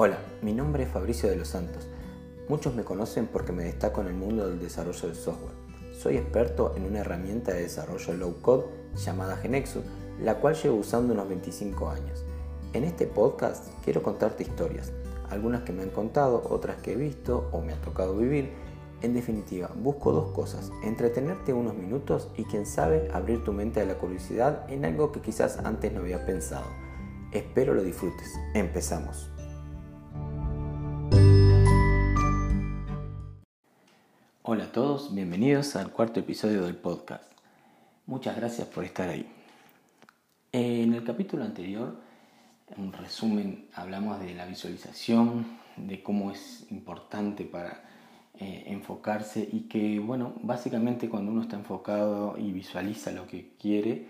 Hola, mi nombre es Fabricio de los Santos. Muchos me conocen porque me destaco en el mundo del desarrollo de software. Soy experto en una herramienta de desarrollo low code llamada Genexus, la cual llevo usando unos 25 años. En este podcast quiero contarte historias, algunas que me han contado, otras que he visto o me ha tocado vivir. En definitiva, busco dos cosas, entretenerte unos minutos y quien sabe abrir tu mente a la curiosidad en algo que quizás antes no había pensado. Espero lo disfrutes. Empezamos. Hola a todos, bienvenidos al cuarto episodio del podcast. Muchas gracias por estar ahí. En el capítulo anterior, en resumen, hablamos de la visualización, de cómo es importante para eh, enfocarse y que, bueno, básicamente cuando uno está enfocado y visualiza lo que quiere,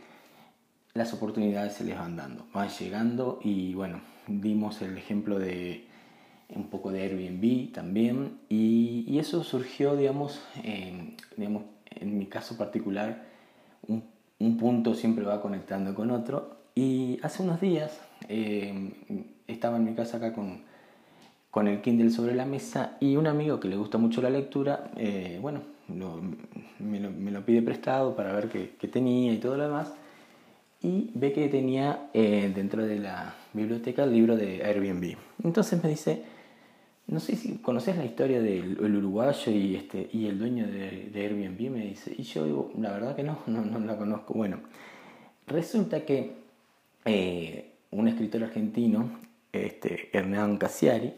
las oportunidades se les van dando, van llegando y, bueno, dimos el ejemplo de un poco de Airbnb también, y, eso surgió, digamos, digamos, en mi caso particular, un, punto siempre va conectando con otro, y hace unos días eh, estaba en mi casa acá con, con el Kindle sobre la mesa y un amigo que le gusta mucho la lectura, eh, bueno, me, lo, pide prestado para ver qué, tenía y todo lo demás. Y ve que tenía eh, dentro de la biblioteca el libro de Airbnb. Entonces me dice, no sé si conoces la historia del uruguayo y, este, y el dueño de, Airbnb, me dice. Y yo digo, la verdad que no, no, no la conozco. Bueno, resulta que eh, un escritor argentino, este, Hernán Casiari,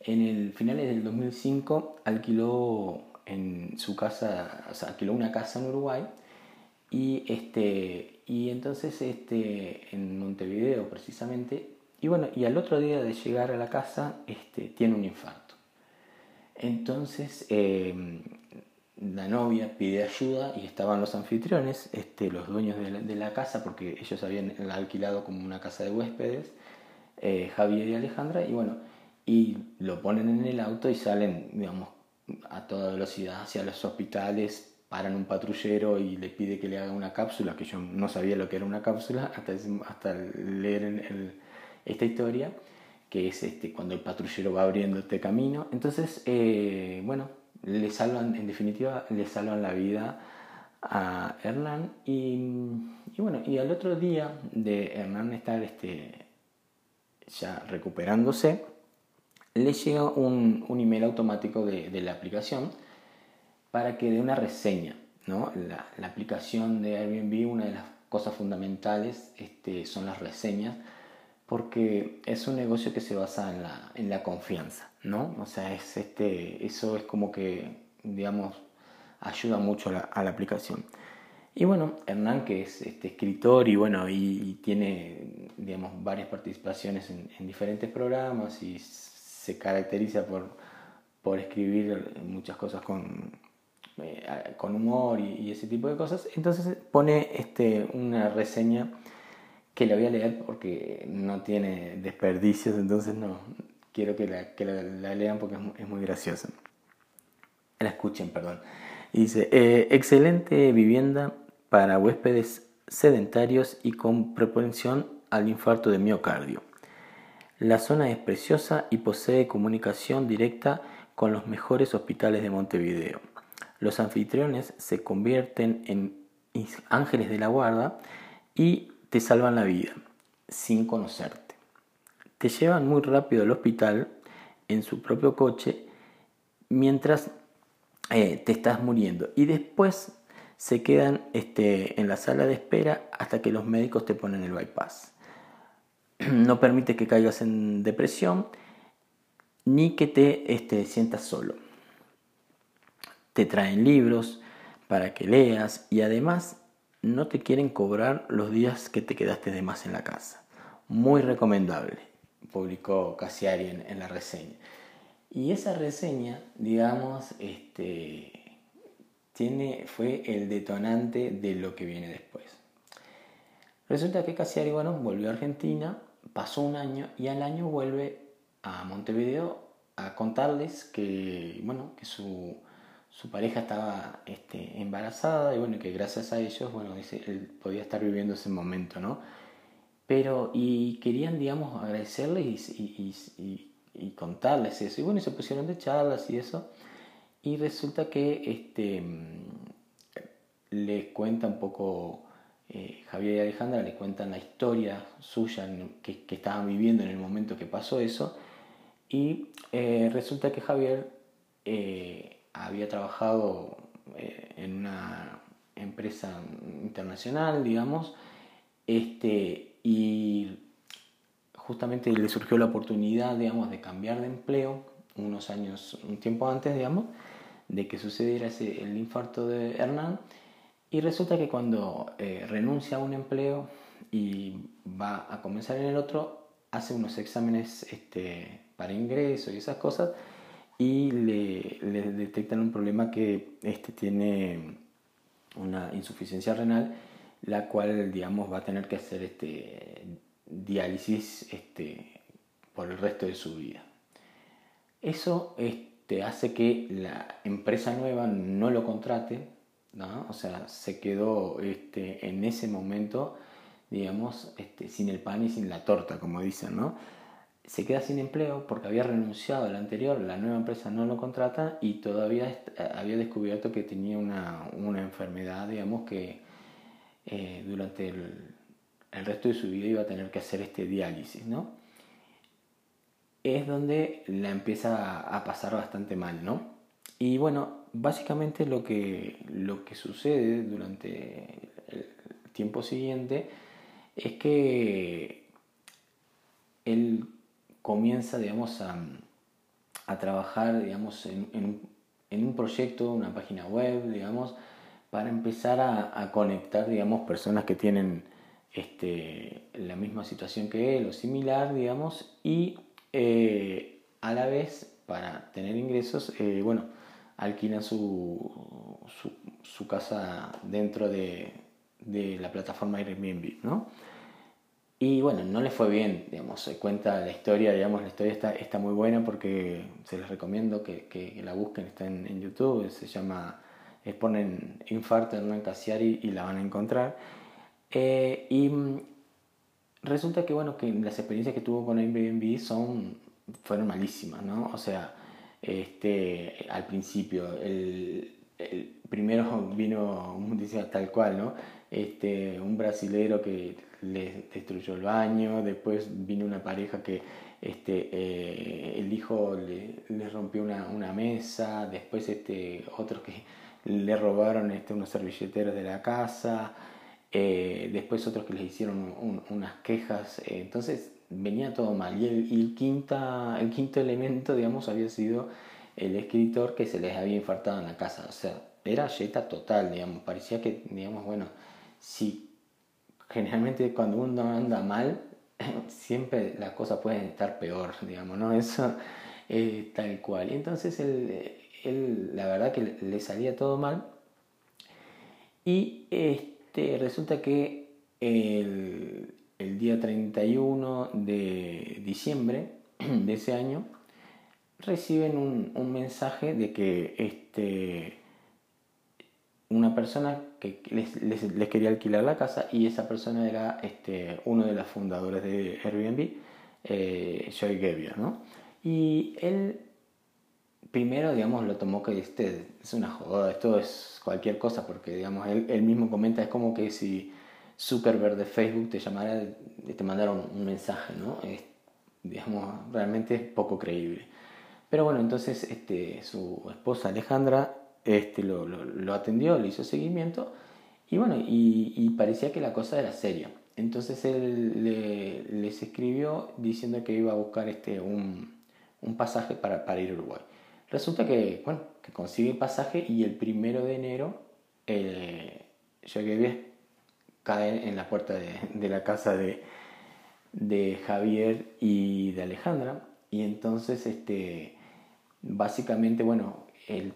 en el finales del 2005 alquiló en su casa, o sea, alquiló una casa en Uruguay y, este, y entonces este, en Montevideo precisamente y bueno, y al otro día de llegar a la casa, este, tiene un infarto. Entonces, eh, la novia pide ayuda y estaban los anfitriones, este, los dueños de la, casa, porque ellos habían alquilado como una casa de huéspedes, eh, Javier y Alejandra, y bueno, y lo ponen en el auto y salen, digamos, a toda velocidad hacia los hospitales, paran un patrullero y le pide que le haga una cápsula, que yo no sabía lo que era una cápsula hasta, hasta leer el esta historia, que es este, cuando el patrullero va abriendo este camino. Entonces, eh, bueno, le salvan, en definitiva, le salvan la vida a Hernán y, bueno, y al otro día de Hernán estar este, ya recuperándose, le llega un, un email automático de, de, la aplicación para que dé una reseña. ¿no? La, la, aplicación de Airbnb, una de las cosas fundamentales este, son las reseñas porque es un negocio que se basa en la, en la confianza, ¿no? O sea, es este, eso es como que, digamos, ayuda mucho a la, aplicación. Y bueno, Hernán, que es este escritor y bueno, y, tiene, digamos, varias participaciones en, diferentes programas y se caracteriza por, por escribir muchas cosas con, eh, con humor y, y, ese tipo de cosas, entonces pone este, una reseña que la voy a leer porque no tiene desperdicios, entonces no quiero que la, que la, lean porque es muy, graciosa. La escuchen, perdón. Dice, eh, excelente vivienda para huéspedes sedentarios y con propensión al infarto de miocardio. La zona es preciosa y posee comunicación directa con los mejores hospitales de Montevideo. Los anfitriones se convierten en ángeles de la guarda y te salvan la vida sin conocerte. Te llevan muy rápido al hospital en su propio coche mientras eh, te estás muriendo y después se quedan este, en la sala de espera hasta que los médicos te ponen el bypass. No permite que caigas en depresión ni que te este, sientas solo. Te traen libros para que leas y además no te quieren cobrar los días que te quedaste de más en la casa. Muy recomendable, publicó Casiari en, la reseña. Y esa reseña, digamos, este, tiene, fue el detonante de lo que viene después. Resulta que Casiari, bueno, volvió a Argentina, pasó un año y al año vuelve a Montevideo a contarles que, bueno, que su, su pareja estaba este, embarazada y bueno, que gracias a ellos, bueno, dice, él podía estar viviendo ese momento, ¿no? Pero, y querían, digamos, agradecerle y, y contarles eso. Y bueno, se pusieron de charlas y eso. Y resulta que este, les cuenta un poco, eh, Javier y Alejandra le cuentan la historia suya que, que, estaban viviendo en el momento que pasó eso. Y eh, resulta que Javier eh, había trabajado en una empresa internacional, digamos, este, y justamente le surgió la oportunidad, digamos, de cambiar de empleo unos años, un tiempo antes, digamos, de que sucediera el infarto de Hernán. Y resulta que cuando eh, renuncia a un empleo y va a comenzar en el otro, hace unos exámenes este, para ingreso y esas cosas y le, detectan un problema que este, tiene una insuficiencia renal, la cual, digamos, va a tener que hacer este, diálisis este, por el resto de su vida. Eso este, hace que la empresa nueva no lo contrate, ¿no? o sea, se quedó este, en ese momento, digamos, este, sin el pan y sin la torta, como dicen, ¿no? Se queda sin empleo porque había renunciado al anterior, la nueva empresa no lo contrata y todavía había descubierto que tenía una, una enfermedad, digamos, que eh, durante el, el resto de su vida iba a tener que hacer este diálisis, ¿no? Es donde la empieza a pasar bastante mal, ¿no? Y bueno, básicamente lo que, lo que sucede durante el tiempo siguiente es que él comienza, digamos, a, trabajar, digamos, en, un proyecto, una página web, digamos, para empezar a, a conectar, digamos, personas que tienen este, la misma situación que él o similar, digamos, y eh, a la vez, para tener ingresos, eh, bueno, alquilan su, su, casa dentro de, de, la plataforma Airbnb, ¿no? Y bueno, no le fue bien, digamos, se cuenta la historia, digamos, la historia está, está muy buena porque se les recomiendo que, que la busquen, está en, en, YouTube, se llama, ponen Infarto Hernán Casiari y la van a encontrar. Eh, y mm, resulta que, bueno, que las experiencias que tuvo con Airbnb son, fueron malísimas, ¿no? O sea, este, al principio, el, primero vino, dice tal cual, ¿no? Este, un brasilero que le destruyó el baño, después vino una pareja que este, eh, el hijo le, rompió una, una, mesa, después este, otros que le robaron este, unos servilleteros de la casa, eh, después otros que les hicieron unas quejas, entonces venía todo mal. Y, el, quinta, el quinto elemento, digamos, había sido el escritor que se les había infartado en la casa. O sea, era yeta total, digamos. Parecía que, digamos, bueno, si generalmente cuando uno anda mal, siempre las cosas pueden estar peor, digamos, ¿no? Eso eh, tal cual. Y entonces él, él, la verdad que le salía todo mal. Y este resulta que el, día 31 de diciembre de ese año reciben un, mensaje de que este, una persona que les, quería alquilar la casa y esa persona era este, uno de los fundadores de Airbnb, eh, Joy Gebbia, ¿no? Y él primero, digamos, lo tomó que este es una joda, esto es cualquier cosa, porque, digamos, él, mismo comenta, es como que si Zuckerberg de Facebook te llamara, te mandara un, mensaje, ¿no? Es, digamos, realmente es poco creíble. Pero bueno, entonces este, su esposa Alejandra este, lo, lo, atendió, le hizo seguimiento y bueno, y, parecía que la cosa era seria. Entonces él le, les escribió diciendo que iba a buscar este, un, un pasaje para, para ir a Uruguay. Resulta que, bueno, que consigue el pasaje y el primero de enero eh, cae en la puerta de, la casa de, de, Javier y de Alejandra. Y entonces, este, básicamente, bueno, el,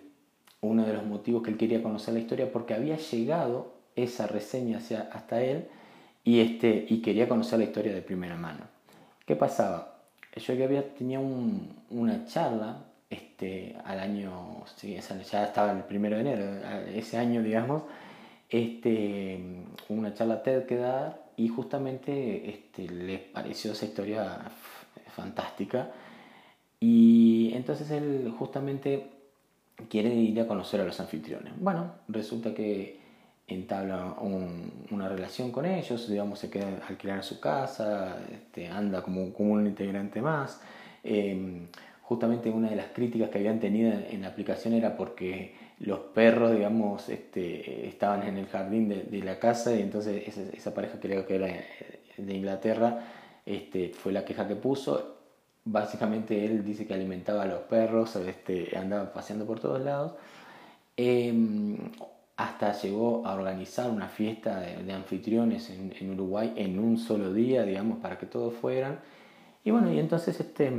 uno de los motivos que él quería conocer la historia, porque había llegado esa reseña hacia, hasta él y, este, y quería conocer la historia de primera mano. ¿Qué pasaba? Yo tenía una charla este, al año, sí, ya estaba el primero de enero, ese año, digamos, este, una charla TED que dar y justamente este, les pareció esa historia fantástica Y entonces él justamente quiere ir a conocer a los anfitriones. Bueno, resulta que entabla una relación con ellos, digamos, se queda a su casa, este, anda como, como, un integrante más. Em, justamente una de las críticas que habían tenido en la aplicación era porque los perros, digamos, este, estaban en el jardín de, la casa y entonces esa, esa, pareja creo que era de Inglaterra este, fue la queja que puso. Básicamente él dice que alimentaba a los perros, este, andaba paseando por todos lados. Em, hasta llegó a organizar una fiesta de, anfitriones en, Uruguay en un solo día, digamos, para que todos fueran. Y bueno, y entonces este,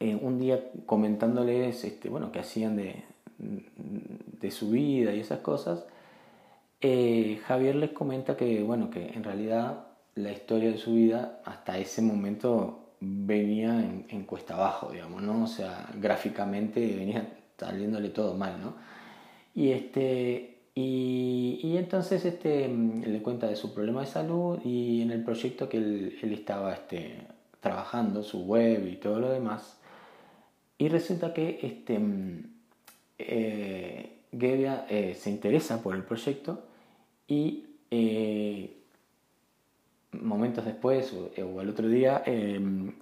eh, un día comentándoles este, bueno, que hacían de, de su vida y esas cosas, eh, Javier les comenta que, bueno, que en realidad la historia de su vida hasta ese momento venía en, cuesta abajo, digamos, ¿no? O sea, gráficamente venía saliéndole todo mal, ¿no? Y este... Y, entonces este, le cuenta de su problema de salud y en el proyecto que él, estaba este, trabajando, su web y todo lo demás. Y resulta que este, eh, eh, se interesa por el proyecto y eh, momentos después o, al otro día em,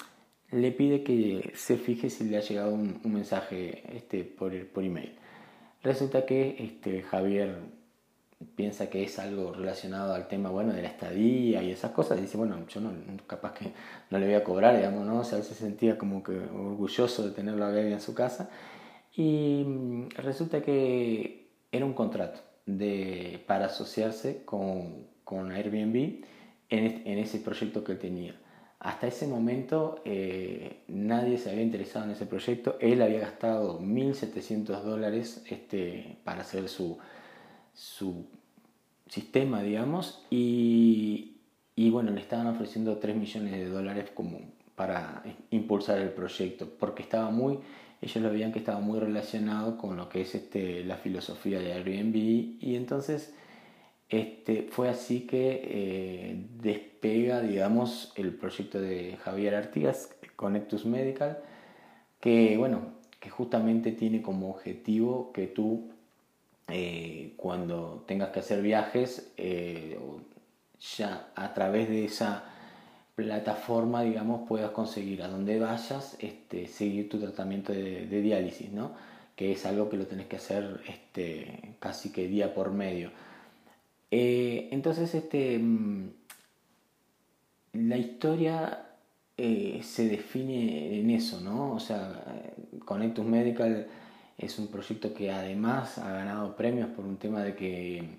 le pide que se fije si le ha llegado un, mensaje este, por, por email. Resulta que este, Javier piensa que es algo relacionado al tema bueno de la estadía y esas cosas dice bueno yo no capaz que no le voy a cobrar digamos no se sentía como que orgulloso de tenerlo a Gaby en su casa y mm, resulta que era un contrato de, para asociarse con, con Airbnb en, ese proyecto que tenía. Hasta ese momento eh, nadie se había interesado en ese proyecto. Él había gastado 1.700 dólares este, para hacer su, su sistema, digamos, y, y, bueno, le estaban ofreciendo 3 millones de dólares como para impulsar el proyecto, porque estaba muy ellos lo veían que estaba muy relacionado con lo que es este, la filosofía de Airbnb y entonces este, fue así que eh, despega, digamos, el proyecto de Javier Artigas, Connectus Medical, que, bueno, que justamente tiene como objetivo que tú, eh, cuando tengas que hacer viajes, eh, ya a través de esa plataforma, digamos, puedas conseguir a donde vayas este, seguir tu tratamiento de, diálisis, ¿no? que es algo que lo tenés que hacer este, casi que día por medio. Eh, entonces, este, mm, la historia eh, se define en eso, ¿no? O sea, Connectus Medical es un proyecto que además ha ganado premios por un tema de que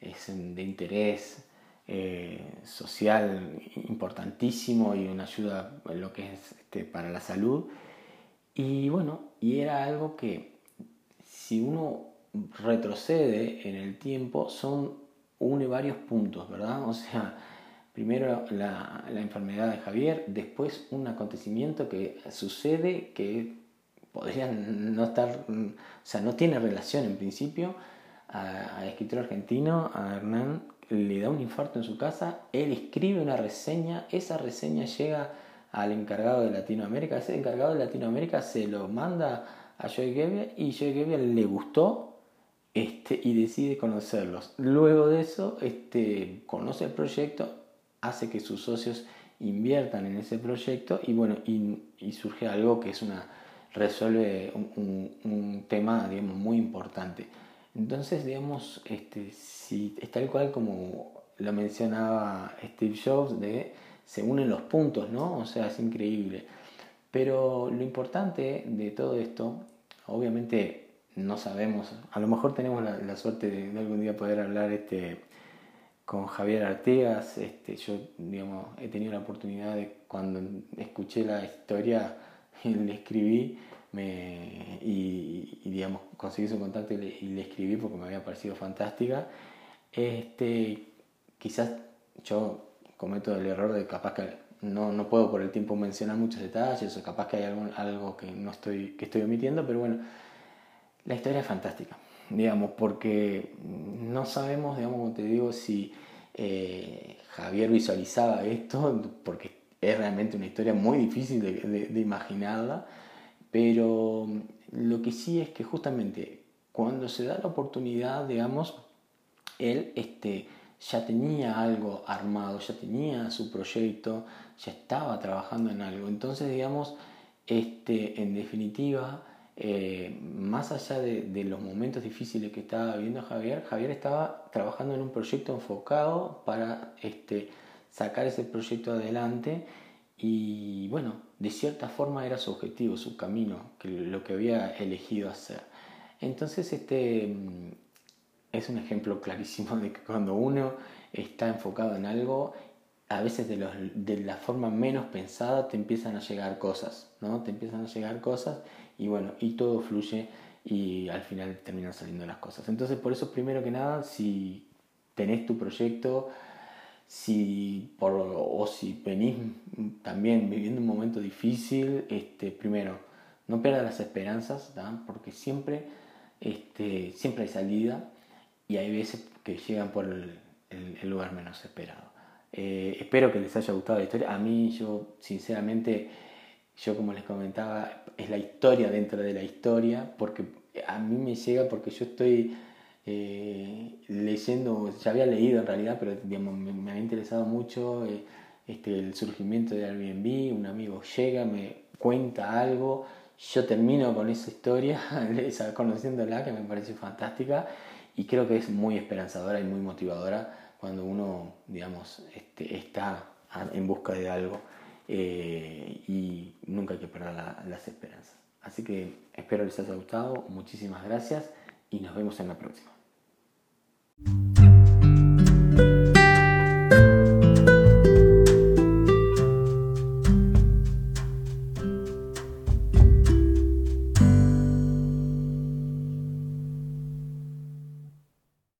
es de interés eh, social importantísimo y una ayuda lo que es este, para la salud. Y bueno, y era algo que si uno retrocede en el tiempo, son une varios puntos, ¿verdad? O sea, primero la, la, enfermedad de Javier, después un acontecimiento que sucede que podría no estar, o sea, no tiene relación en principio al escritor argentino, a Hernán, le da un infarto en su casa, él escribe una reseña, esa reseña llega al encargado de Latinoamérica, ese encargado de Latinoamérica se lo manda a Joey Gebbia y Joey Gebbia le gustó este, y decide conocerlos. Luego de eso, este, conoce el proyecto, hace que sus socios inviertan en ese proyecto y bueno, y, surge algo que es una resuelve un, un tema digamos, muy importante. Entonces, digamos, este, si es tal cual como lo mencionaba Steve Jobs, de se unen los puntos, ¿no? O sea, es increíble. Pero lo importante de todo esto, obviamente no sabemos, a lo mejor tenemos la, suerte de, algún día poder hablar este, con Javier Artegas, este, yo digamos, he tenido la oportunidad de cuando escuché la historia, le escribí me, y, digamos, conseguí su contacto y le, escribí porque me había parecido fantástica. Este, quizás yo cometo el error de capaz que no, no puedo por el tiempo mencionar muchos detalles o capaz que hay algo, algo que, no estoy, que estoy omitiendo, pero bueno, la historia es fantástica, digamos, porque no sabemos, digamos, como te digo, si eh, Javier visualizaba esto, porque es realmente una historia muy difícil de, imaginarla, pero lo que sí es que justamente cuando se da la oportunidad, digamos, él este, ya tenía algo armado, ya tenía su proyecto, ya estaba trabajando en algo. Entonces, digamos, este, en definitiva, eh, más allá de, los momentos difíciles que estaba viviendo Javier, Javier estaba trabajando en un proyecto enfocado para este, sacar ese proyecto adelante y bueno, de cierta forma era su objetivo, su camino, lo que había elegido hacer. Entonces este mm, es un ejemplo clarísimo de que cuando uno está enfocado en algo, a veces de, de la forma menos pensada te empiezan a llegar cosas, ¿no? Te empiezan a llegar cosas y bueno, y todo fluye y al final terminan saliendo las cosas. Entonces por eso primero que nada, si tenés tu proyecto, si por, o si venís también viviendo un momento difícil, este, primero, no pierdas las esperanzas, porque siempre, este, siempre hay salida y hay veces que llegan por el, lugar menos esperado. Eh, espero que les haya gustado la historia. A mí, yo sinceramente, yo como les comentaba, es la historia dentro de la historia, porque a mí me llega porque yo estoy eh, leyendo, ya había leído en realidad, pero digamos, me, ha interesado mucho eh, este, el surgimiento de Airbnb, un amigo llega, me cuenta algo, yo termino con esa historia, conociéndola, que me parece fantástica, y creo que es muy esperanzadora y muy motivadora cuando uno, digamos, este, está en busca de algo. Eh, y nunca hay que perder las esperanzas. Así que espero les haya gustado, muchísimas gracias y nos vemos en la próxima.